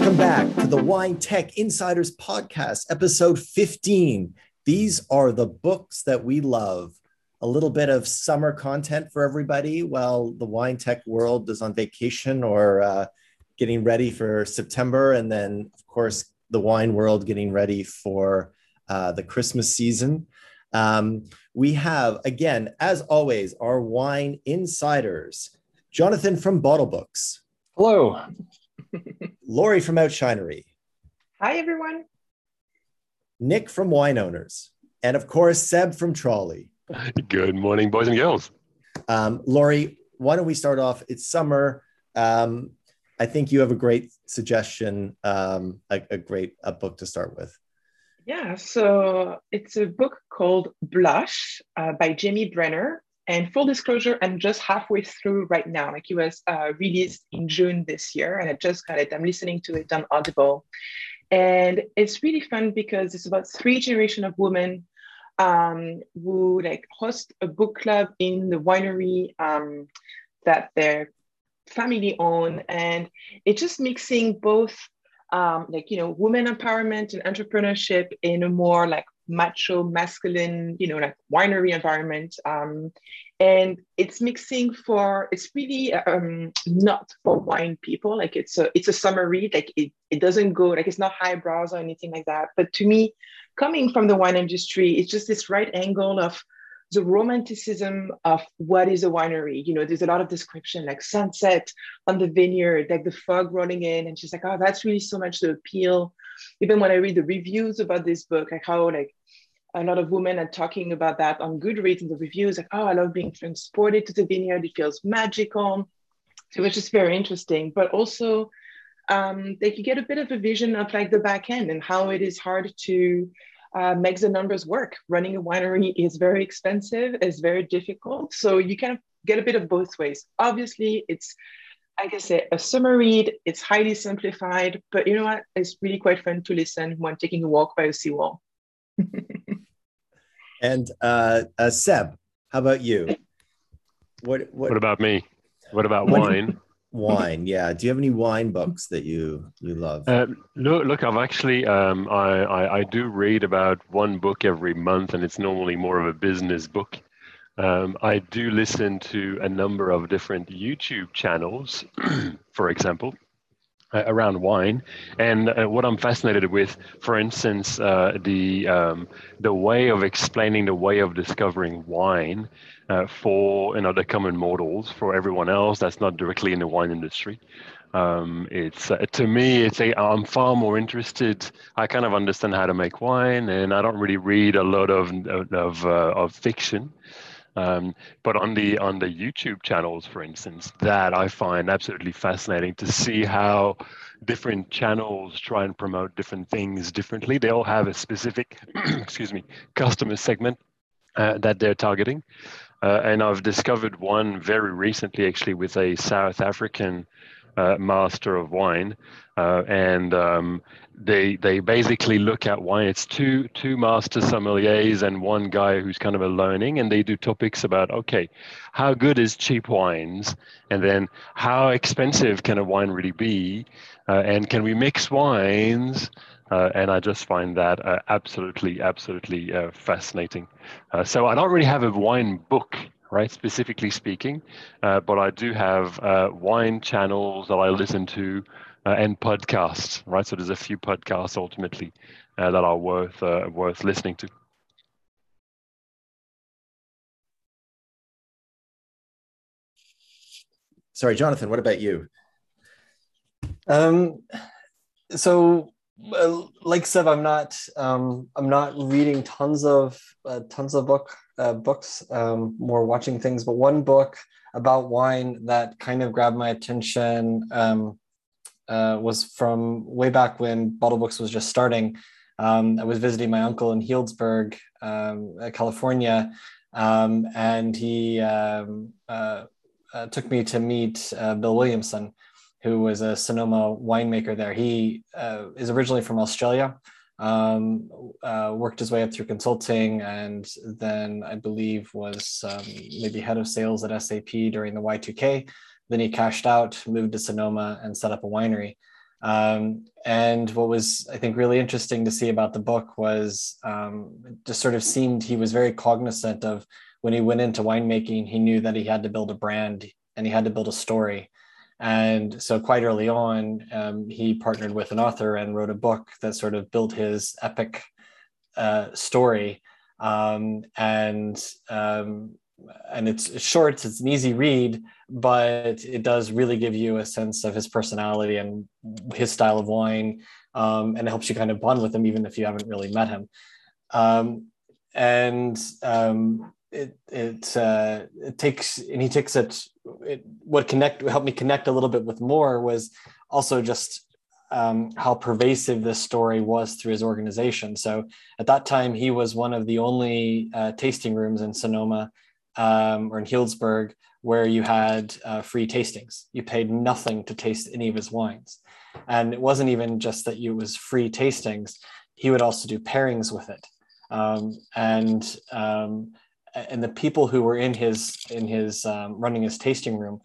Welcome back to the Wine Tech Insiders Podcast, episode 15. These are the books that we love. A little bit of summer content for everybody while the wine tech world is on vacation or uh, getting ready for September. And then, of course, the wine world getting ready for uh, the Christmas season. Um, we have, again, as always, our wine insiders Jonathan from Bottlebooks. Hello. Laurie from Outshinery. Hi, everyone. Nick from Wine Owners. And of course, Seb from Troly. Good morning, boys and girls. Um, Laurie, why don't we start off? It's summer. Um, I think you have a great suggestion, um, a, a, great a book to start with. Yeah, so it's a book called Blush uh, by Jamie Brenner. And full disclosure, I'm just halfway through right now. Like it was uh, released in June this year, and I just got it. I'm listening to it on Audible. And it's really fun because it's about three generation of women um, who like host a book club in the winery um, that their family own. And it's just mixing both um, like, you know, women empowerment and entrepreneurship in a more like macho, masculine, you know, like winery environment. Um, and it's mixing for, it's really um, not for wine people. Like it's a, it's a summer read. Like it, it doesn't go, like it's not highbrows or anything like that. But to me, coming from the wine industry, it's just this right angle of the romanticism of what is a winery. You know, there's a lot of description like sunset on the vineyard, like the fog rolling in. And she's like, oh, that's really so much the appeal. Even when I read the reviews about this book, like how like a lot of women are talking about that on Goodreads in the reviews, like, oh, I love being transported to the vineyard. It feels magical. So it was just very interesting. But also um, they could get a bit of a vision of like the back end and how it is hard to uh, makes the numbers work. Running a winery is very expensive, it's very difficult. So you kind of get a bit of both ways. Obviously, it's like I say, a summer read. It's highly simplified, but you know what? It's really quite fun to listen when taking a walk by a seawall. and uh, uh, Seb, how about you? What, what, what about me? What about wine? wine yeah do you have any wine books that you you love uh, look look i've actually um, I, I, I do read about one book every month and it's normally more of a business book um, i do listen to a number of different youtube channels for example uh, around wine and uh, what i'm fascinated with for instance uh, the um, the way of explaining the way of discovering wine uh, for you know the common models for everyone else that's not directly in the wine industry. Um, it's uh, to me, it's a I'm far more interested. I kind of understand how to make wine, and I don't really read a lot of of uh, of fiction. Um, but on the on the YouTube channels, for instance, that I find absolutely fascinating to see how different channels try and promote different things differently. They all have a specific, excuse me, customer segment uh, that they're targeting. Uh, and I've discovered one very recently, actually, with a South African uh, master of wine, uh, and um, they they basically look at wine. It's two two master sommeliers and one guy who's kind of a learning, and they do topics about okay, how good is cheap wines, and then how expensive can a wine really be, uh, and can we mix wines? Uh, and I just find that uh, absolutely, absolutely uh, fascinating. Uh, so I don't really have a wine book, right, specifically speaking, uh, but I do have uh, wine channels that I listen to and podcasts, right? So there's a few podcasts ultimately that are worth worth listening to. Sorry, Jonathan. What about you? Um, so like Seb, I'm not um, I'm not reading tons of uh, tons of book uh, books, um, more watching things. But one book about wine that kind of grabbed my attention um, uh, was from way back when Bottlebooks was just starting. Um, I was visiting my uncle in Healdsburg, um, uh, California, um, and he uh, uh, took me to meet Bill Williamson who was a Sonoma winemaker there. He uh, is originally from Australia, um, uh, worked his way up through consulting, and then I believe was um, maybe head of sales at SAP during the Y2K. Then he cashed out, moved to Sonoma, and set up a winery. Um, and what was, I think, really interesting to see about the book was um, just sort of seemed he was very cognizant of when he went into winemaking, he knew that he had to build a brand and he had to build a story. And so, quite early on, um, he partnered with an author and wrote a book that sort of built his epic uh, story. Um, and um, and it's short, it's an easy read, but it does really give you a sense of his personality and his style of wine. Um, and it helps you kind of bond with him, even if you haven't really met him. Um, and um, it it uh, it takes and he takes it, it what connect helped me connect a little bit with more was also just um, how pervasive this story was through his organization. So at that time, he was one of the only uh, tasting rooms in Sonoma um, or in Healdsburg where you had uh, free tastings. You paid nothing to taste any of his wines, and it wasn't even just that it was free tastings. He would also do pairings with it, um, and um, and the people who were in his in his um, running his tasting room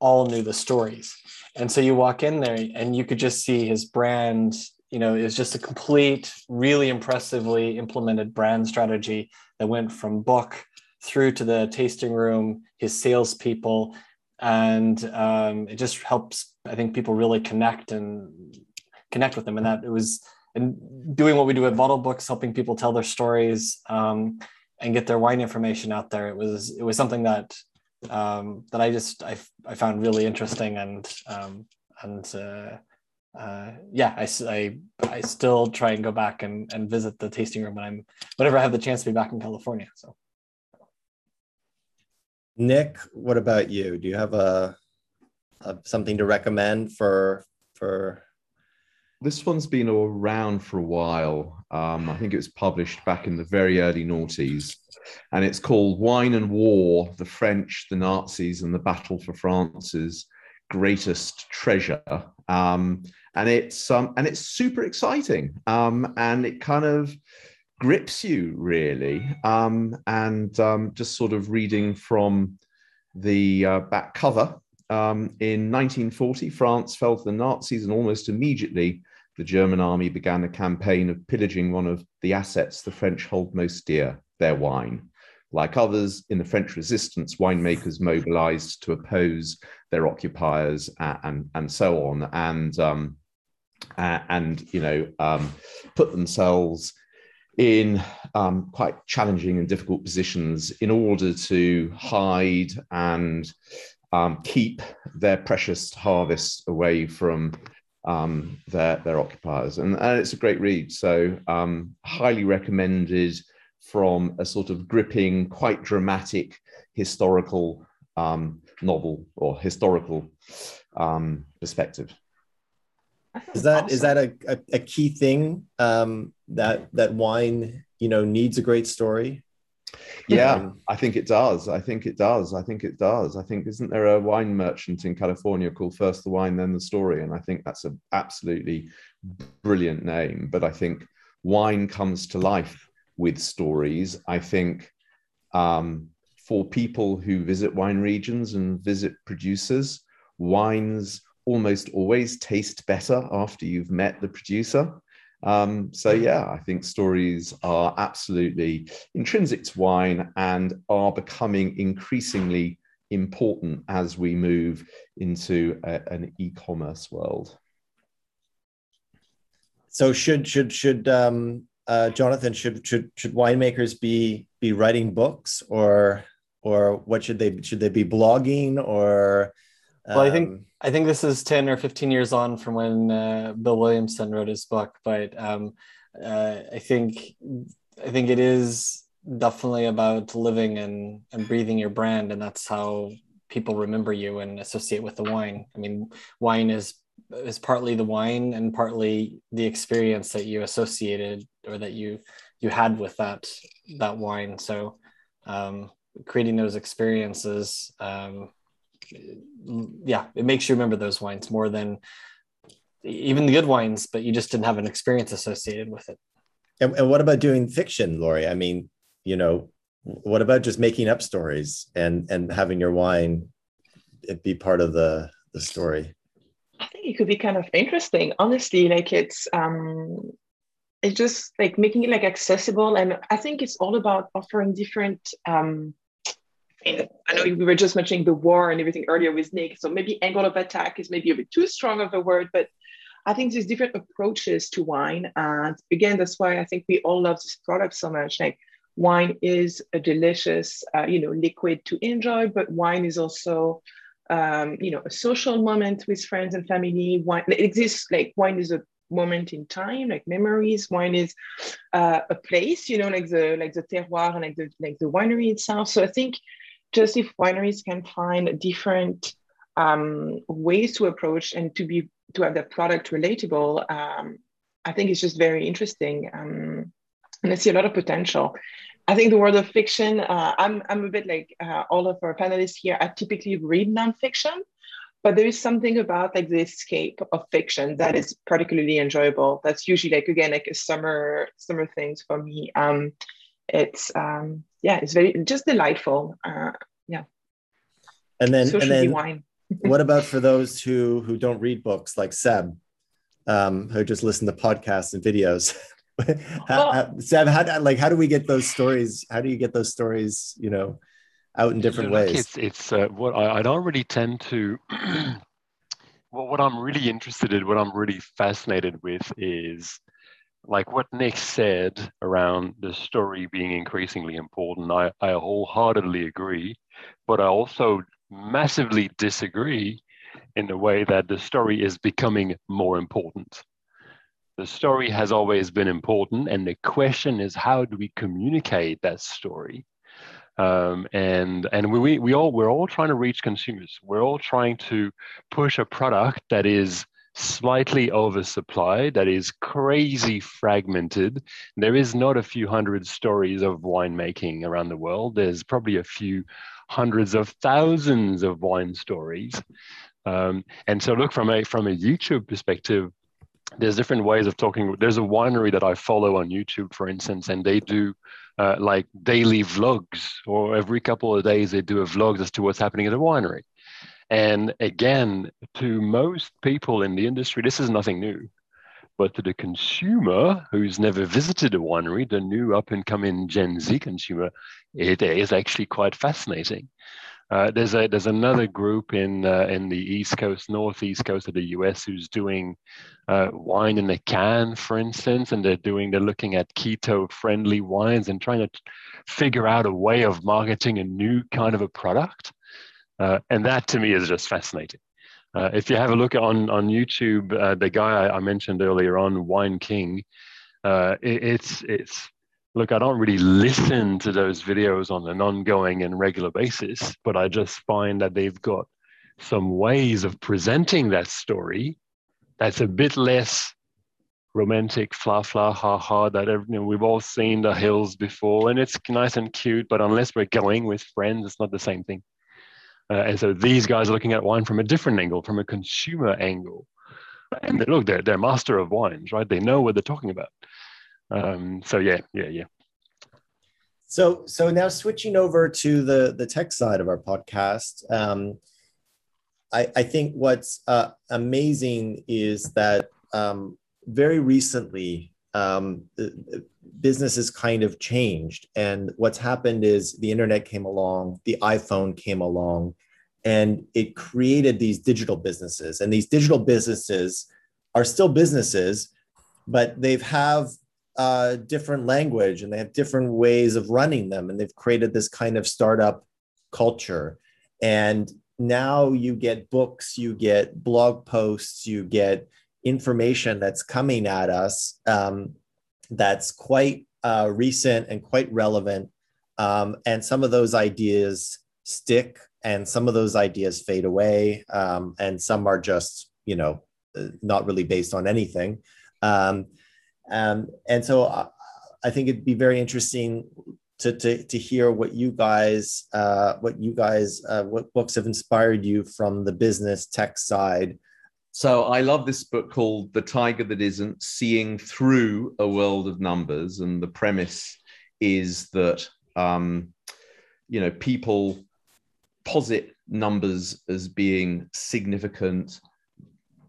all knew the stories and so you walk in there and you could just see his brand you know it was just a complete really impressively implemented brand strategy that went from book through to the tasting room his salespeople and um, it just helps i think people really connect and connect with them and that it was and doing what we do at bottlebooks helping people tell their stories um, and get their wine information out there. It was it was something that um, that I just I, I found really interesting and um, and uh, uh, yeah I, I I still try and go back and, and visit the tasting room when I'm whenever I have the chance to be back in California. So Nick, what about you? Do you have a, a something to recommend for for this one's been around for a while. Um, I think it was published back in the very early noughties, and it's called Wine and War: The French, the Nazis, and the Battle for France's Greatest Treasure. Um, and it's um, and it's super exciting, um, and it kind of grips you really. Um, and um, just sort of reading from the uh, back cover. Um, in 1940, France fell to the Nazis, and almost immediately the German army began a campaign of pillaging one of the assets the French hold most dear, their wine. Like others in the French resistance, winemakers mobilized to oppose their occupiers and, and, and so on, and, um, and you know, um, put themselves in um, quite challenging and difficult positions in order to hide and um, keep their precious harvest away from um, their their occupiers, and, and it's a great read. So um, highly recommended from a sort of gripping, quite dramatic historical um, novel or historical um, perspective. Is that awesome. is that a, a, a key thing um, that that wine you know needs a great story? Yeah, um, I think it does. I think it does. I think it does. I think isn't there a wine merchant in California called First the Wine, Then the Story? And I think that's an absolutely brilliant name. But I think wine comes to life with stories. I think um, for people who visit wine regions and visit producers, wines almost always taste better after you've met the producer. Um, so yeah, I think stories are absolutely intrinsic to wine and are becoming increasingly important as we move into a, an e-commerce world. So should should should um, uh, Jonathan should should should winemakers be be writing books or or what should they should they be blogging or well, I think um, I think this is ten or fifteen years on from when uh, Bill Williamson wrote his book, but um, uh, I think I think it is definitely about living and and breathing your brand, and that's how people remember you and associate with the wine. I mean, wine is is partly the wine and partly the experience that you associated or that you you had with that that wine. So um, creating those experiences um, yeah, it makes you remember those wines more than even the good wines, but you just didn't have an experience associated with it. And, and what about doing fiction, Laurie? I mean, you know, what about just making up stories and and having your wine be part of the the story? I think it could be kind of interesting. Honestly, like it's um it's just like making it like accessible and I think it's all about offering different um I know we were just mentioning the war and everything earlier with Nick, so maybe angle of attack is maybe a bit too strong of a word, but I think there's different approaches to wine. And again, that's why I think we all love this product so much. Like wine is a delicious, uh, you know, liquid to enjoy, but wine is also, um, you know, a social moment with friends and family. Wine it exists like wine is a moment in time, like memories. Wine is uh, a place, you know, like the like the terroir and like the like the winery itself. So I think just if wineries can find different um, ways to approach and to be to have their product relatable, um, I think it's just very interesting. Um, and I see a lot of potential. I think the world of fiction, uh, I'm, I'm a bit like uh, all of our panelists here, I typically read nonfiction, but there is something about like the escape of fiction that is particularly enjoyable. That's usually like, again, like a summer, summer things for me. Um, it's, um, yeah, it's very, just delightful. Uh, yeah. And then, so and then wine what about for those who who don't read books like Seb, um, who just listen to podcasts and videos? how, Seb, how like how do we get those stories? How do you get those stories? You know, out in different ways. It's it's uh, what I, I don't really tend to. well, what I'm really interested in, what I'm really fascinated with, is like what Nick said around the story being increasingly important. I, I wholeheartedly agree, but I also massively disagree in the way that the story is becoming more important. The story has always been important, and the question is how do we communicate that story? Um, and and we, we all we're all trying to reach consumers. We're all trying to push a product that is slightly oversupplied, that is crazy fragmented. There is not a few hundred stories of winemaking around the world. There's probably a few hundreds of thousands of wine stories. Um, and so, look from a from a YouTube perspective, there's different ways of talking. There's a winery that I follow on YouTube, for instance, and they do uh, like daily vlogs, or every couple of days they do a vlog as to what's happening at the winery. And again, to most people in the industry, this is nothing new. But to the consumer who's never visited a winery, the new up and coming Gen Z consumer, it is actually quite fascinating. Uh, there's a there's another group in uh, in the east coast, northeast coast of the U.S. who's doing uh, wine in a can, for instance, and they're doing they're looking at keto friendly wines and trying to figure out a way of marketing a new kind of a product, uh, and that to me is just fascinating. Uh, if you have a look on on YouTube, uh, the guy I, I, mentioned earlier on, Wine King, uh, it, it's it's look. I don't really listen to those videos on an ongoing and regular basis, but I just find that they've got some ways of presenting that story that's a bit less romantic, fla fla ha ha. That you know, we've all seen the hills before, and it's nice and cute. But unless we're going with friends, it's not the same thing. Uh, and so these guys are looking at wine from a different angle, from a consumer angle. And they, look, they're, they're master of wines, right? They know what they're talking about. Um, so yeah, yeah, yeah. So so now switching over to the the tech side of our podcast, um, I, I think what's uh, amazing is that um, very recently um, business has kind of changed. And what's happened is the internet came along, the iPhone came along, and it created these digital businesses. And these digital businesses are still businesses, but they've have a different language and they have different ways of running them. And they've created this kind of startup culture. And now you get books, you get blog posts, you get information that's coming at us um, that's quite uh, recent and quite relevant. Um, and some of those ideas stick and some of those ideas fade away. Um, and some are just, you know, uh, not really based on anything. Um, um, and so I, I think it'd be very interesting to, to, to hear what you guys, uh, what you guys, uh, what books have inspired you from the business tech side so I love this book called The Tiger That Isn't Seeing Through a World of Numbers. And the premise is that, um, you know, people posit numbers as being significant,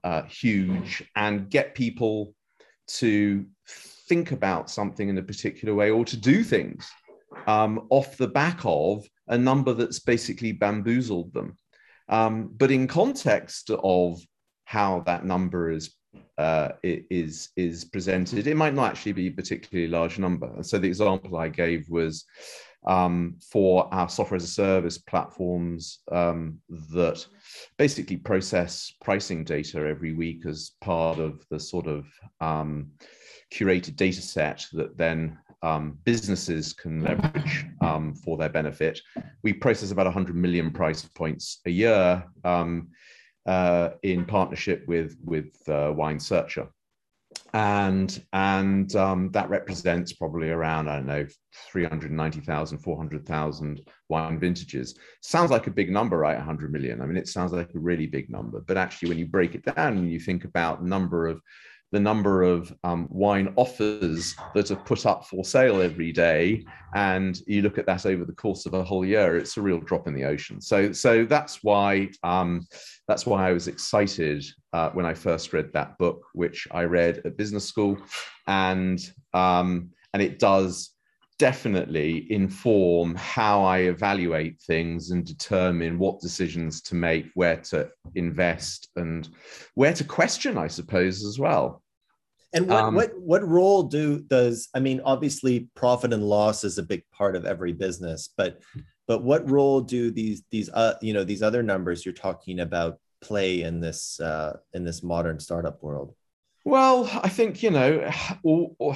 uh, huge and get people to think about something in a particular way or to do things um, off the back of a number that's basically bamboozled them. Um, but in context of how that number is uh, is is presented, it might not actually be a particularly large number. So the example I gave was um, for our software as a service platforms um, that basically process pricing data every week as part of the sort of um, curated data set that then um, businesses can leverage um, for their benefit. We process about 100 million price points a year um, uh, in partnership with, with uh, Wine Searcher. And and um, that represents probably around I don't know 390,000 400,000 wine vintages. Sounds like a big number right? 100 million. I mean it sounds like a really big number. But actually when you break it down and you think about number of the number of um, wine offers that are put up for sale every day, and you look at that over the course of a whole year, it's a real drop in the ocean. So, so that's why um, that's why I was excited uh, when I first read that book, which I read at business school, and um, and it does definitely inform how I evaluate things and determine what decisions to make, where to invest, and where to question, I suppose, as well. And what um, what what role do does I mean? Obviously, profit and loss is a big part of every business, but but what role do these these uh you know these other numbers you're talking about play in this uh, in this modern startup world? Well, I think you know.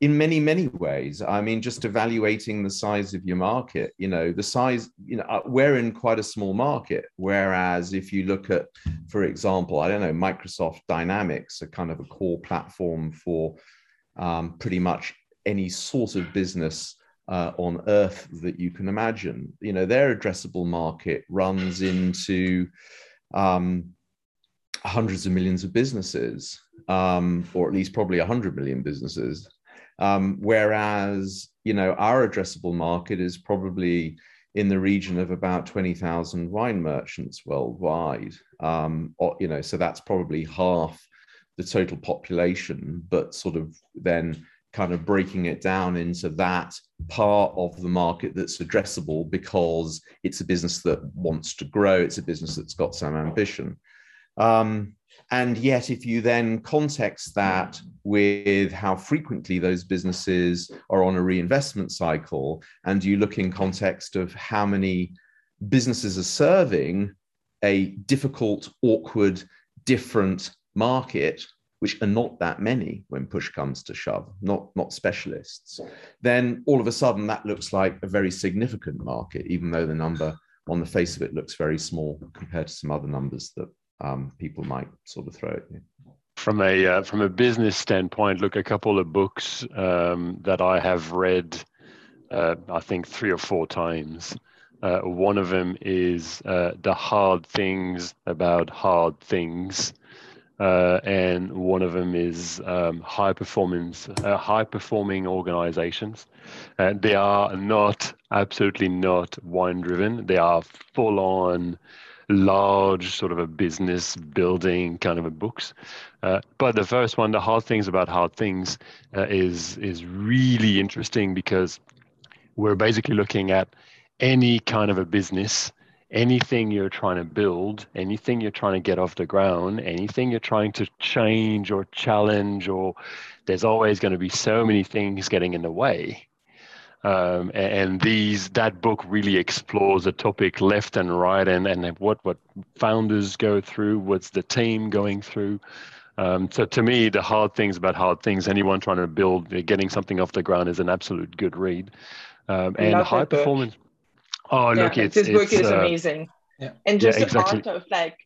in many many ways. I mean just evaluating the size of your market you know the size you know uh, we're in quite a small market. Whereas if you look at for example i don't know microsoft dynamics a kind of a core platform for um, pretty much any sort of business uh, on earth that you can imagine. You know their addressable market runs into um, hundreds of millions of businesses um, or at least probably 100 million businesses um, whereas, you know, our addressable market is probably in the region of about 20,000 wine merchants worldwide. Um, or, you know, so that's probably half the total population, but sort of then kind of breaking it down into that part of the market that's addressable because it's a business that wants to grow, it's a business that's got some ambition. Um, and yet, if you then context that with how frequently those businesses are on a reinvestment cycle, and you look in context of how many businesses are serving a difficult, awkward, different market, which are not that many when push comes to shove, not, not specialists, then all of a sudden that looks like a very significant market, even though the number on the face of it looks very small compared to some other numbers that um, people might sort of throw at you. From a uh, from a business standpoint, look, a couple of books um, that I have read, uh, I think three or four times. Uh, one of them is uh, the hard things about hard things, uh, and one of them is um, high performance, uh, high performing organizations. And they are not absolutely not wine driven. They are full on large sort of a business building kind of a books. Uh, but the first one, the hard things about hard things, uh, is is really interesting because we're basically looking at any kind of a business, anything you're trying to build, anything you're trying to get off the ground, anything you're trying to change or challenge, or there's always going to be so many things getting in the way um, and these that book really explores the topic left and right and, and what what founders go through what's the team going through. Um, so to me the hard things about hard things anyone trying to build getting something off the ground is an absolute good read. Um, and high performance. Oh yeah, look it's, this book it's, is uh, amazing. Yeah. and just yeah, the exactly. art of like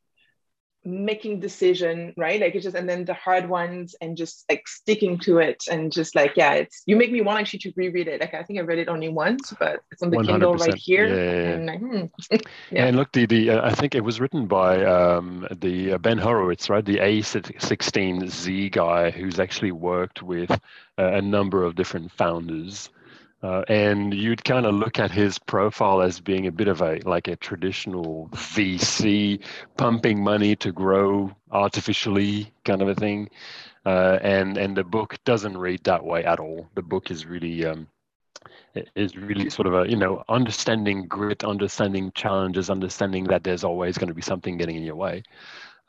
making decision right like it's just and then the hard ones and just like sticking to it and just like yeah it's you make me want actually to reread it like i think i read it only once but it's on the 100%. kindle right here yeah, yeah, and, like, hmm. yeah. and look the, the uh, i think it was written by um, the uh, ben horowitz right the a16z guy who's actually worked with uh, a number of different founders Uh, and you'd kind of look at his profile as being a bit of a like a traditional VC pumping money to grow artificially kind of a thing. Uh, and and the book doesn't read that way at all. The book is really um, is really sort of a you know understanding grit, understanding challenges, understanding that there's always going to be something getting in your way.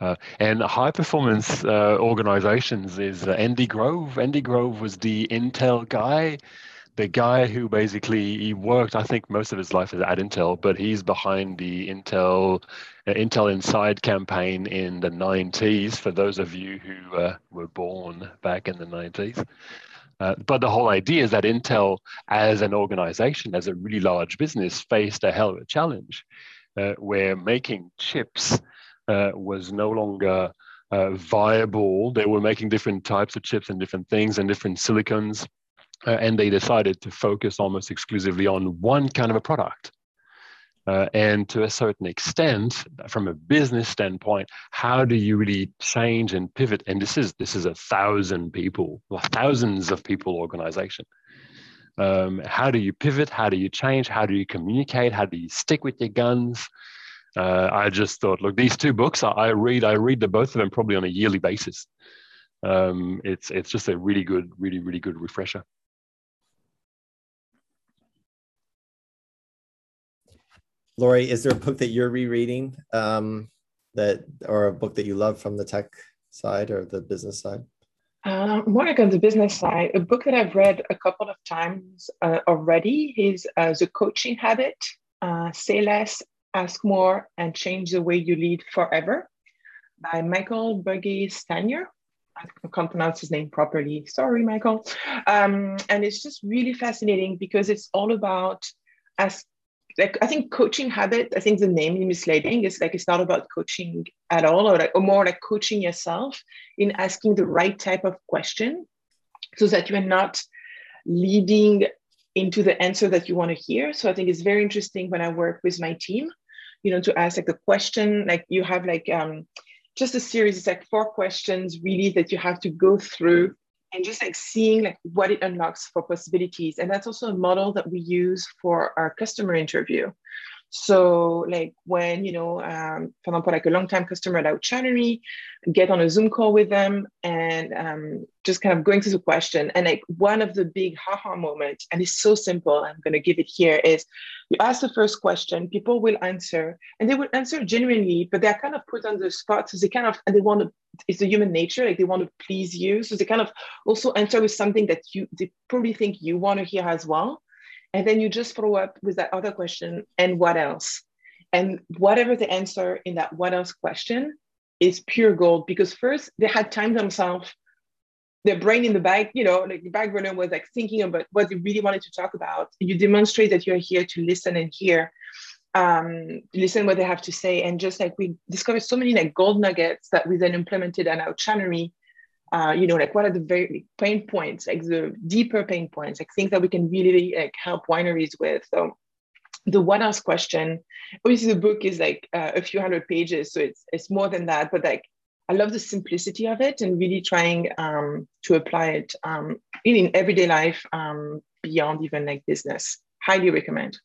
Uh, and high performance uh, organizations is uh, Andy Grove. Andy Grove was the Intel guy the guy who basically he worked, I think, most of his life at Intel, but he's behind the Intel uh, Intel Inside campaign in the 90s. For those of you who uh, were born back in the 90s. Uh, but the whole idea is that Intel, as an organization, as a really large business, faced a hell of a challenge uh, where making chips uh, was no longer uh, viable. They were making different types of chips and different things and different silicons uh, and they decided to focus almost exclusively on one kind of a product. Uh, and to a certain extent, from a business standpoint, how do you really change and pivot? And this is this is a thousand people, thousands of people organization. Um, how do you pivot? How do you change? How do you communicate? How do you stick with your guns? Uh, I just thought, look, these two books I read. I read the both of them probably on a yearly basis. Um, it's it's just a really good, really really good refresher. Laurie, is there a book that you're rereading um, that, or a book that you love from the tech side or the business side? Uh, more like on the business side, a book that I've read a couple of times uh, already is uh, The Coaching Habit uh, Say Less, Ask More, and Change the Way You Lead Forever by Michael Burgess-Stanier. I can't pronounce his name properly. Sorry, Michael. Um, and it's just really fascinating because it's all about as like I think coaching habit, I think the name is misleading. It's like it's not about coaching at all, or like or more like coaching yourself in asking the right type of question so that you are not leading into the answer that you want to hear. So I think it's very interesting when I work with my team, you know, to ask like the question, like you have like um just a series, it's like four questions really that you have to go through and just like seeing like what it unlocks for possibilities. And that's also a model that we use for our customer interview. So like when, you know, um, for example, like a long-time customer at Outshinery, get on a Zoom call with them and um, just kind of going through the question. And like one of the big haha moments, and it's so simple, I'm going to give it here, is you ask the first question, people will answer, and they will answer genuinely, but they're kind of put on the spot. So they kind of, and they want to, it's a human nature, like they want to please you. So they kind of also answer with something that you, they probably think you want to hear as well. And then you just follow up with that other question and what else? And whatever the answer in that what else question is pure gold because first they had time themselves, their brain in the back, you know, like the back burner was like thinking about what they really wanted to talk about. You demonstrate that you're here to listen and hear, um, listen what they have to say. And just like we discovered so many like gold nuggets that we then implemented on Outshinery uh, you know, like what are the very pain points, like the deeper pain points, like things that we can really like help wineries with. So the what else question, obviously the book is like uh, a few hundred pages, so it's it's more than that. But like I love the simplicity of it and really trying um, to apply it um, in, in everyday life um, beyond even like business. Highly recommend.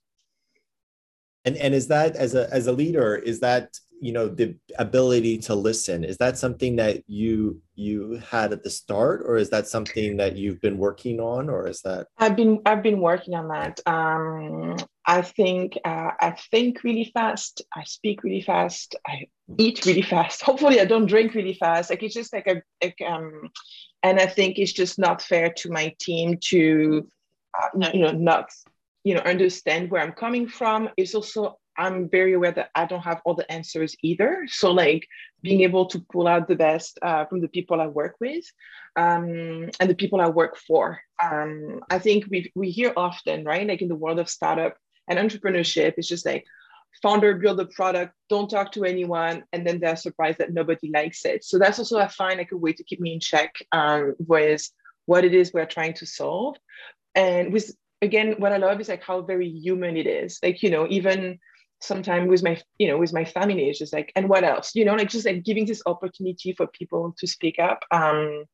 And and is that as a as a leader, is that you know the ability to listen is that something that you you had at the start or is that something that you've been working on or is that i've been i've been working on that. Um i think uh, i think really fast. I speak really fast. I eat really fast. Hopefully i don't drink really fast. Like it's just like a like, um and i think it's just not fair to my team to uh, you know not you know understand where i'm coming from. It's also I'm very aware that I don't have all the answers either. So like being able to pull out the best uh, from the people I work with um, and the people I work for. Um, I think we we hear often, right? Like in the world of startup and entrepreneurship, it's just like founder build a product, don't talk to anyone, and then they're surprised that nobody likes it. So that's also I find like a way to keep me in check um, with what it is we're trying to solve. And with again, what I love is like how very human it is. Like, you know, even sometimes with my you know with my family it's just like and what else you know like just like giving this opportunity for people to speak up um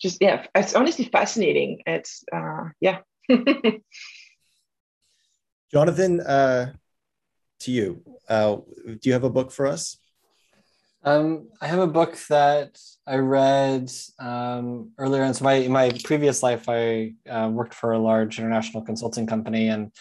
just yeah it's honestly fascinating it's uh yeah Jonathan, uh, to you, uh, do you have a book for us? Um, I have a book that I read um, earlier. In so my my previous life, I uh, worked for a large international consulting company, and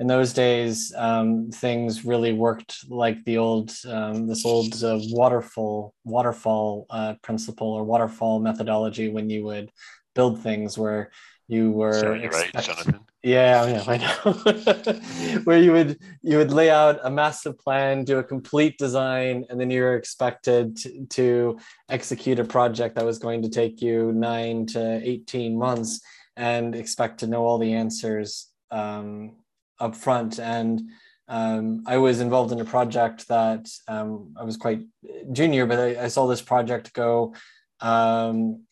in those days, um, things really worked like the old um, this old uh, waterfall waterfall uh, principle or waterfall methodology when you would build things where you were Sorry, expect- right, Jonathan. Yeah, yeah, I know. Where you would you would lay out a massive plan, do a complete design, and then you're expected to, to execute a project that was going to take you nine to eighteen months, and expect to know all the answers um, up front. And um, I was involved in a project that um, I was quite junior, but I, I saw this project go um,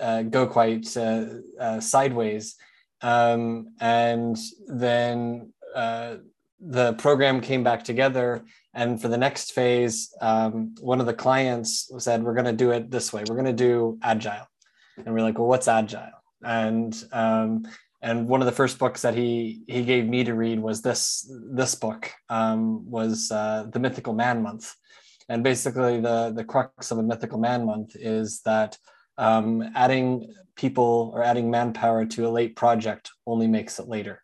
uh, go quite uh, uh, sideways um, and then uh, the program came back together. And for the next phase, um, one of the clients said, We're going to do it this way. We're going to do agile. And we're like, Well, what's agile? And um, and one of the first books that he he gave me to read was this this book um, was uh, the Mythical Man Month, and basically the the crux of a Mythical Man Month is that um, adding people or adding manpower to a late project only makes it later.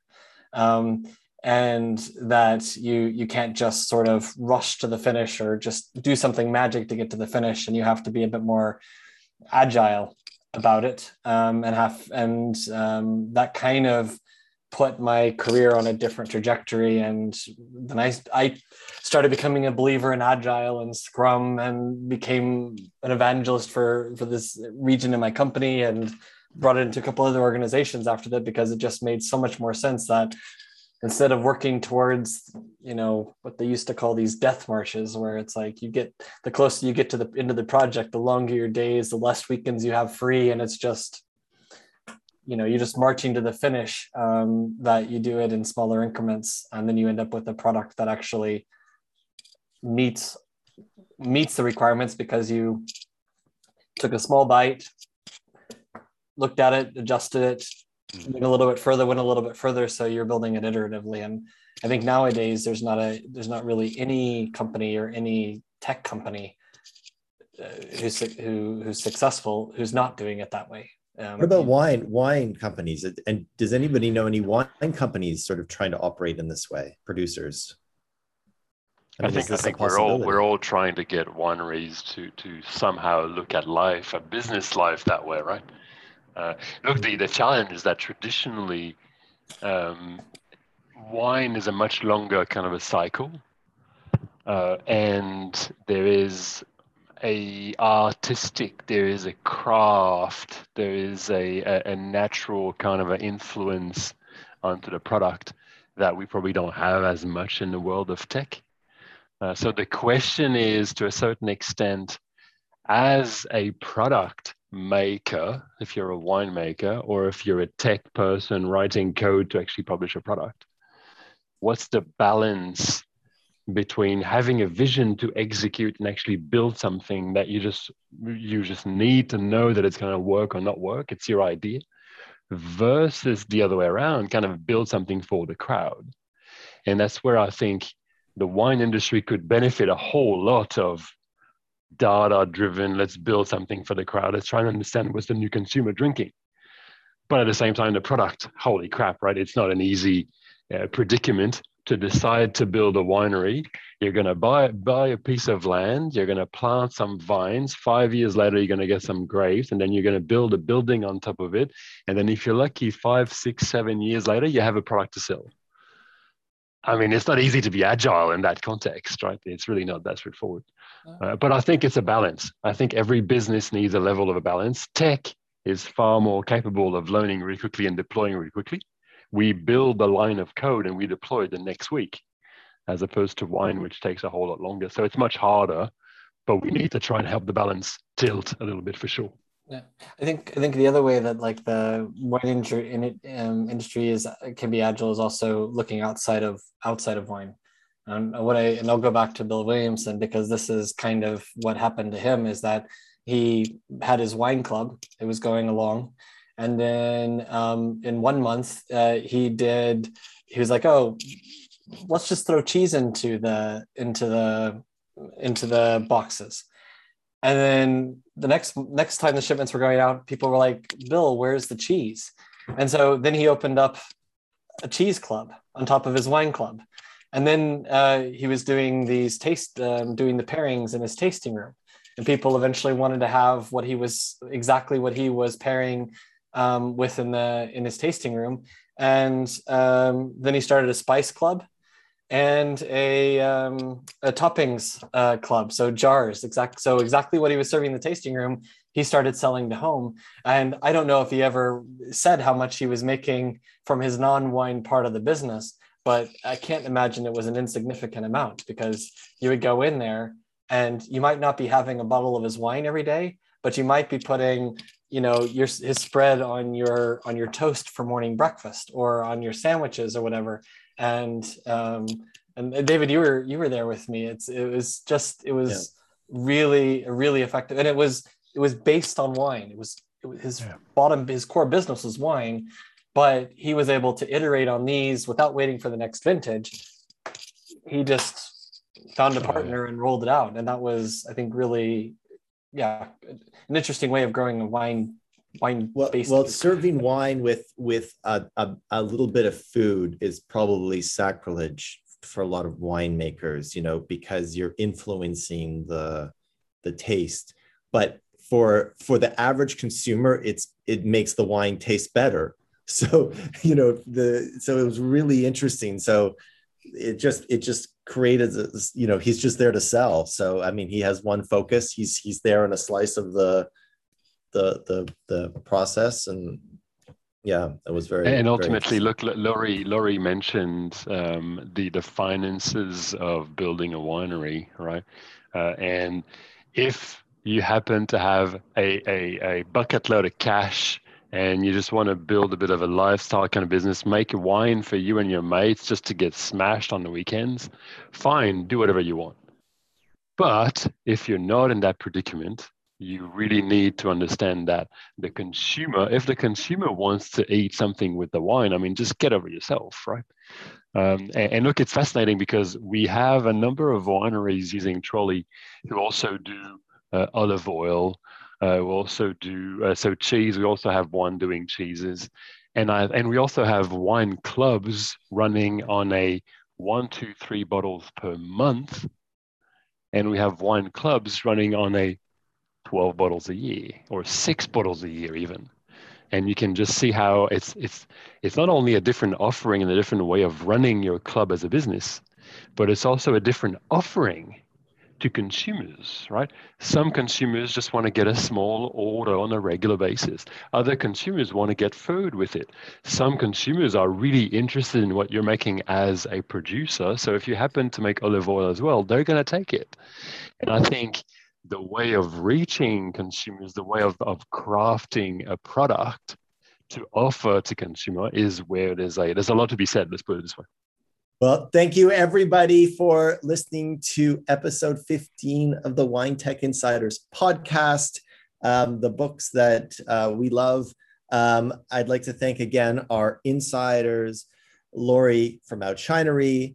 Um, and that you you can't just sort of rush to the finish or just do something magic to get to the finish and you have to be a bit more agile about it um, and have and um, that kind of put my career on a different trajectory. And then I, I started becoming a believer in agile and scrum and became an evangelist for for this region in my company and brought it into a couple other organizations after that because it just made so much more sense that instead of working towards you know what they used to call these death marches where it's like you get the closer you get to the end of the project the longer your days the less weekends you have free. And it's just you know you're just marching to the finish um, that you do it in smaller increments. And then you end up with a product that actually meets meets the requirements because you took a small bite looked at it adjusted it went a little bit further went a little bit further so you're building it iteratively and i think nowadays there's not a there's not really any company or any tech company uh, who's who, who's successful who's not doing it that way um, what about wine wine companies? And does anybody know any wine companies sort of trying to operate in this way? Producers. I, mean, I think I think we're all we're all trying to get wineries to to somehow look at life, a business life that way, right? Uh, look, the the challenge is that traditionally, um, wine is a much longer kind of a cycle, uh, and there is a artistic there is a craft there is a, a, a natural kind of an influence onto the product that we probably don't have as much in the world of tech. Uh, so the question is to a certain extent as a product maker if you're a winemaker or if you're a tech person writing code to actually publish a product? What's the balance between having a vision to execute and actually build something that you just you just need to know that it's going to work or not work? It's your idea. Versus the other way around kind of build something for the crowd. And that's where i think the wine industry could benefit a whole lot of data driven let's build something for the crowd let's try and understand what's the new consumer drinking but at the same time the product holy crap right it's not an easy uh, predicament to decide to build a winery, you're going to buy buy a piece of land, you're going to plant some vines. Five years later, you're going to get some grapes, and then you're going to build a building on top of it. And then, if you're lucky, five, six, seven years later, you have a product to sell. I mean, it's not easy to be agile in that context, right? It's really not that straightforward. Uh, but I think it's a balance. I think every business needs a level of a balance. Tech is far more capable of learning really quickly and deploying really quickly we build a line of code and we deploy the next week, as opposed to wine, which takes a whole lot longer. So it's much harder, but we need to try and help the balance tilt a little bit for sure. Yeah, I think I think the other way that like the wine industry um, industry is can be agile is also looking outside of outside of wine. And what I and I'll go back to Bill Williamson because this is kind of what happened to him is that he had his wine club. It was going along, and then um, in one month, uh, he did he was like, "Oh, let's just throw cheese into the into the into the boxes." And then the next next time the shipments were going out, people were like, "Bill, where's the cheese?" And so then he opened up a cheese club on top of his wine club, and then uh, he was doing these taste, um, doing the pairings in his tasting room, and people eventually wanted to have what he was exactly what he was pairing um, with in the in his tasting room, and um, then he started a spice club and a, um, a toppings uh, club. So jars, exact. So exactly what he was serving in the tasting room, he started selling to home. And I don't know if he ever said how much he was making from his non-wine part of the business, but I can't imagine it was an insignificant amount because you would go in there and you might not be having a bottle of his wine every day, but you might be putting you know your his spread on your on your toast for morning breakfast or on your sandwiches or whatever. And um and david you were you were there with me. It's it was just it was yeah. really really effective. And it was it was based on wine. It was, it was his yeah. bottom his core business was wine but he was able to iterate on these without waiting for the next vintage. He just found a partner and rolled it out. And that was i think really yeah, an interesting way of growing a wine wine well, well serving wine with with a, a, a, little bit of food is probably sacrilege for a lot of winemakers you know because you're influencing the the taste. But for for the average consumer it's it makes the wine taste better so you know the so it was really interesting. So it just it just created this, you know he's just there to sell. So i mean he has one focus. He's he's there in a slice of the the the the process. And yeah it was very and ultimately very look laurie laurie mentioned um, the the finances of building a winery right? Uh, and if you happen to have a, a, a bucket load of cash and you just want to build a bit of a lifestyle kind of business, make wine for you and your mates just to get smashed on the weekends, fine, do whatever you want. But if you're not in that predicament, you really need to understand that the consumer, if the consumer wants to eat something with the wine, I mean, just get over yourself, right? Um, and, and, look, it's fascinating because we have a number of wineries using Troly who also do uh, olive oil, uh, we also do uh, so cheese. We also have one doing cheeses, and I and we also have wine clubs running on a one, two, three bottles per month, and we have wine clubs running on a twelve bottles a year or six bottles a year even. And you can just see how it's it's it's not only a different offering and a different way of running your club as a business, but it's also a different offering to consumers, right? Some consumers just want to get a small order on a regular basis. Other consumers want to get food with it. Some consumers are really interested in what you're making as a producer. So if you happen to make olive oil as well, they're going to take it. And I think the way of reaching consumers, the way of, of crafting a product to offer to consumer is where there's a there's a lot to be said. Let's put it this way. Well, thank you everybody for listening to episode 15 of the Wine Tech Insiders podcast, um, the books that uh, we love. Um, I'd like to thank again our insiders, Laurie from Outshinery,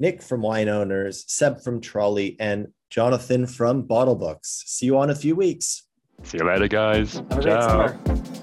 Nick from Wine Owners, Seb from Troly, and Jonathan from Bottlebooks. See you on a few weeks. See you later, guys. Have a Ciao. great summer.